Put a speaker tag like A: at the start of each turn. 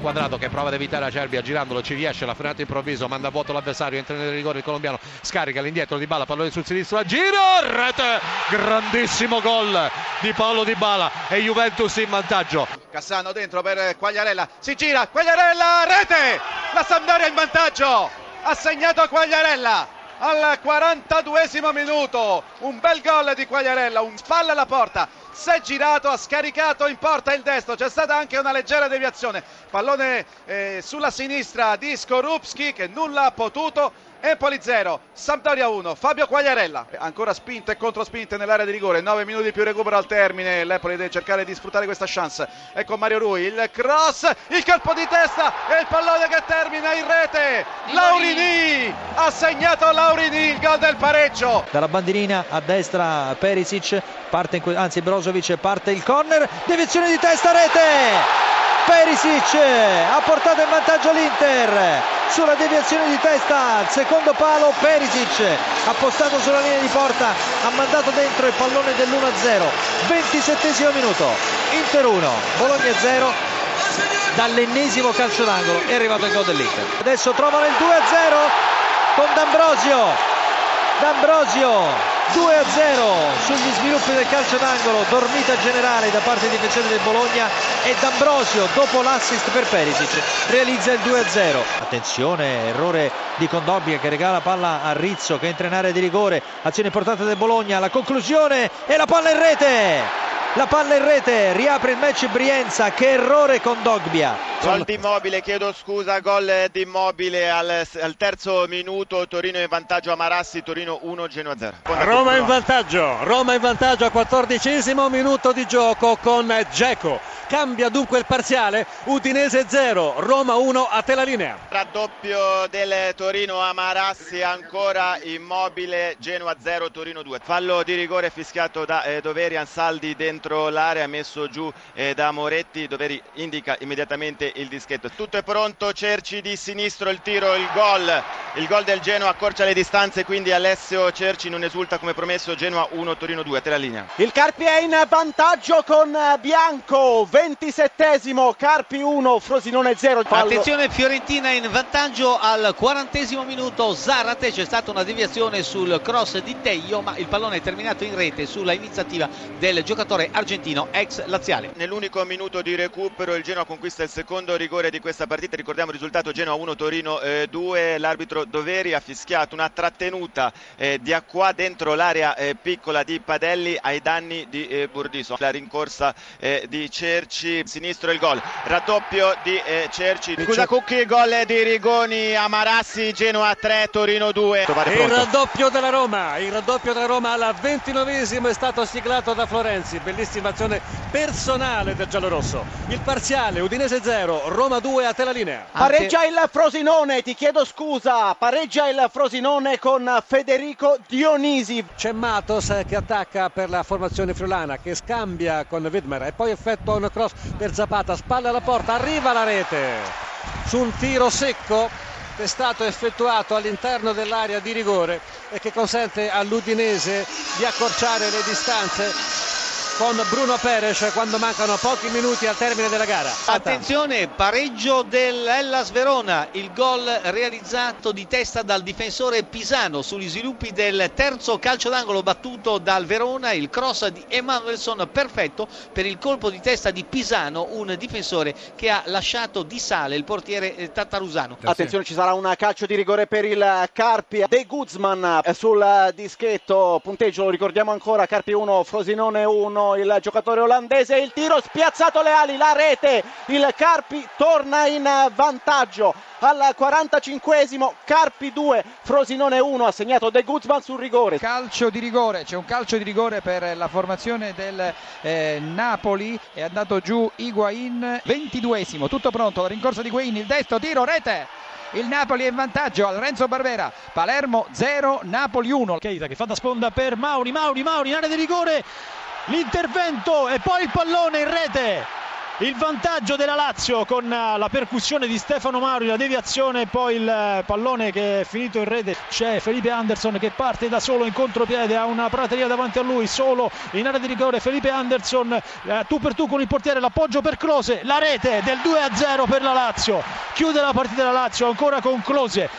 A: Quadrato che prova ad evitare Acerbi girandolo ci riesce la frenata improvviso manda a vuoto l'avversario entra nel rigore il colombiano scarica l'indietro di Bala pallone sul sinistro a giro rete grandissimo gol di Paolo Di Bala e Juventus in vantaggio.
B: Cassano dentro per Quagliarella si gira Quagliarella rete la Sampdoria in vantaggio ha segnato Quagliarella al 42 minuto un bel gol di Quagliarella un spalla alla porta si è girato, ha scaricato in porta il destro, c'è stata anche una leggera deviazione, pallone eh, sulla sinistra di Skorupski che nulla ha potuto, Empoli 0, Sampdoria 1, Fabio Quagliarella, ancora spinte e controspinte nell'area di rigore, 9 minuti più recupero al termine, l'Empoli deve cercare di sfruttare questa chance, ecco Mario Rui, il cross, il colpo di testa e il pallone che termina in rete, Laurini, ha segnato Laurini il gol del pareggio.
C: Dalla bandierina a destra Perisic, parte in, anzi Brozovic parte il corner, deviazione di testa rete! Perisic ha portato in vantaggio l'Inter. Sulla deviazione di testa al secondo palo Perisic ha postato sulla linea di porta ha mandato dentro il pallone dell'1-0 27 minuto. Inter 1 Bologna 0 dall'ennesimo calcio d'angolo è arrivato il gol dell'Inter. Adesso trovano il 2-0 con D'Ambrosio. D'Ambrosio 2-0 sugli sviluppi del calcio d'angolo, dormita generale da parte dei difensori del Bologna e D'Ambrosio dopo l'assist per Perisic realizza il 2-0. Attenzione, errore di Condobbia che regala palla a Rizzo che entra in area di rigore, azione importante del Bologna, la conclusione e la palla in rete la palla in rete, riapre il match Brienza, che errore con Dogbia.
D: Gol di Immobile, chiedo scusa, gol di Immobile al, al, terzo minuto, Torino in vantaggio a Marassi, Torino 1, Genoa 0.
E: Roma in vantaggio, Roma in vantaggio al quattordicesimo minuto di gioco con Geco. Cambia dunque il parziale, Udinese 0, Roma 1 a te la linea.
D: Raddoppio del Torino a Marassi, ancora Immobile, Genoa 0, Torino 2. Fallo di rigore fischiato da eh, Doveri, Ansaldi dentro l'area messo giù eh, da Moretti. Doveri indica immediatamente il dischetto. Tutto è pronto Cerci di sinistro il tiro il gol. Il gol del Genoa accorcia le distanze quindi Alessio Cerci non esulta come promesso. Genoa 1 Torino 2 a te la linea.
F: Il Carpi è in vantaggio con Bianco 27esimo Carpi 1 Frosinone 0
G: fallo. attenzione Fiorentina in vantaggio al 40 minuto Zarate c'è stata una deviazione sul cross di Teio ma il pallone è terminato in rete sulla iniziativa del giocatore argentino ex laziale.
D: Nell'unico minuto di recupero il Genoa conquista il secondo rigore di questa partita, ricordiamo il risultato Genoa 1 Torino eh, 2, l'arbitro Doveri ha fischiato una trattenuta eh, di acqua dentro l'area eh, piccola di Padelli ai danni di eh, Burdiso. La rincorsa eh, di Cerci, sinistro il gol, raddoppio di eh, Cerci. Scusa Cucchi, gol di Rigoni a Marassi, Genoa 3, Torino 2.
E: Il raddoppio della Roma, il raddoppio della Roma alla 29esimo è stato siglato da Florenzi, bellissima azione personale del giallorosso. Il parziale Udinese 0, Roma 2 a te la linea.
F: Pareggia il Frosinone, ti chiedo scusa, pareggia il Frosinone con Federico Dionisi.
E: C'è Matos che attacca per la formazione friulana che scambia con Widmer e poi effettua un cross per Zapata, spalla alla porta, arriva la rete. Su un tiro secco che è stato effettuato all'interno dell'area di rigore e che consente all'Udinese di accorciare le distanze con Bruno Peres quando mancano pochi minuti al termine della gara.
G: Attenzione, pareggio dell'Ellas Verona, il gol realizzato di testa dal difensore Pisano sugli sviluppi del terzo calcio d'angolo battuto dal Verona, il cross di Emanuelson perfetto per il colpo di testa di Pisano, un difensore che ha lasciato di sale il portiere eh, Tattarusano.
F: Attenzione, ci sarà un calcio di rigore per il Carpi. De Guzman eh, sul dischetto, punteggio lo ricordiamo ancora, Carpi 1, Frosinone 1 il giocatore olandese, il tiro spiazzato le ali, la rete, il Carpi torna in vantaggio. Al 45esimo, Carpi 2, Frosinone 1, ha segnato De Guzman sul rigore.
H: Calcio di rigore, c'è un calcio di rigore per la formazione del eh, Napoli, è andato giù Higuain, 22esimo, tutto pronto, la rincorsa di Higuain, il destro, tiro, rete. Il Napoli è in vantaggio al Renzo Barbera Palermo 0 Napoli 1
C: Keita che fa da sponda per Mauri Mauri Mauri in area di rigore l'intervento e poi il pallone in rete
I: il vantaggio della Lazio con eh, la percussione di Stefano Mauri, la deviazione e poi il eh, pallone che è finito in rete. C'è Felipe Anderson che parte da solo in contropiede, ha una prateria davanti a lui, solo in area di rigore. Felipe Anderson eh, tu per tu con il portiere, l'appoggio per Close, la rete del 2-0 per la Lazio. Chiude la partita la Lazio ancora con Close.